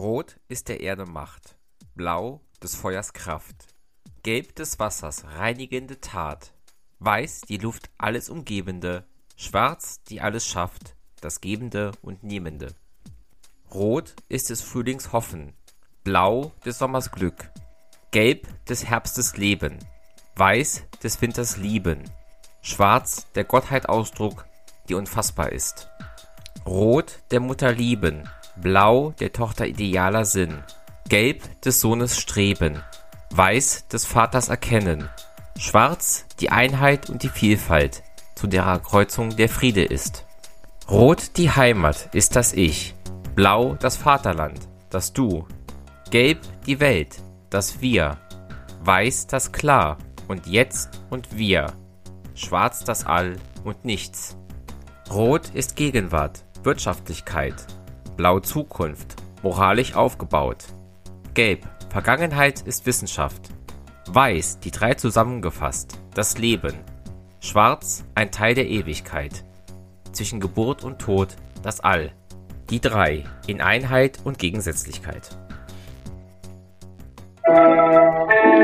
Rot ist der Erde Macht, Blau des Feuers Kraft, Gelb des Wassers reinigende Tat, Weiß die Luft alles umgebende, Schwarz die alles schafft, das Gebende und Nehmende. Rot ist des Frühlings Hoffen, Blau des Sommers Glück, Gelb des Herbstes Leben, Weiß des Winters Lieben, Schwarz der Gottheit Ausdruck, die unfassbar ist. Rot der Mutter Lieben, Blau der Tochter idealer Sinn, Gelb des Sohnes Streben, Weiß des Vaters Erkennen, Schwarz die Einheit und die Vielfalt, zu derer Kreuzung der Friede ist. Rot die Heimat ist das Ich, Blau das Vaterland, das Du, Gelb die Welt, das Wir, Weiß das Klar und Jetzt und Wir, Schwarz das All und Nichts. Rot ist Gegenwart, Wirtschaftlichkeit, Blau Zukunft, moralisch aufgebaut. Gelb, Vergangenheit ist Wissenschaft. Weiß, die drei zusammengefasst, das Leben. Schwarz, ein Teil der Ewigkeit. Zwischen Geburt und Tod, das All. Die drei, in Einheit und Gegensätzlichkeit. Musik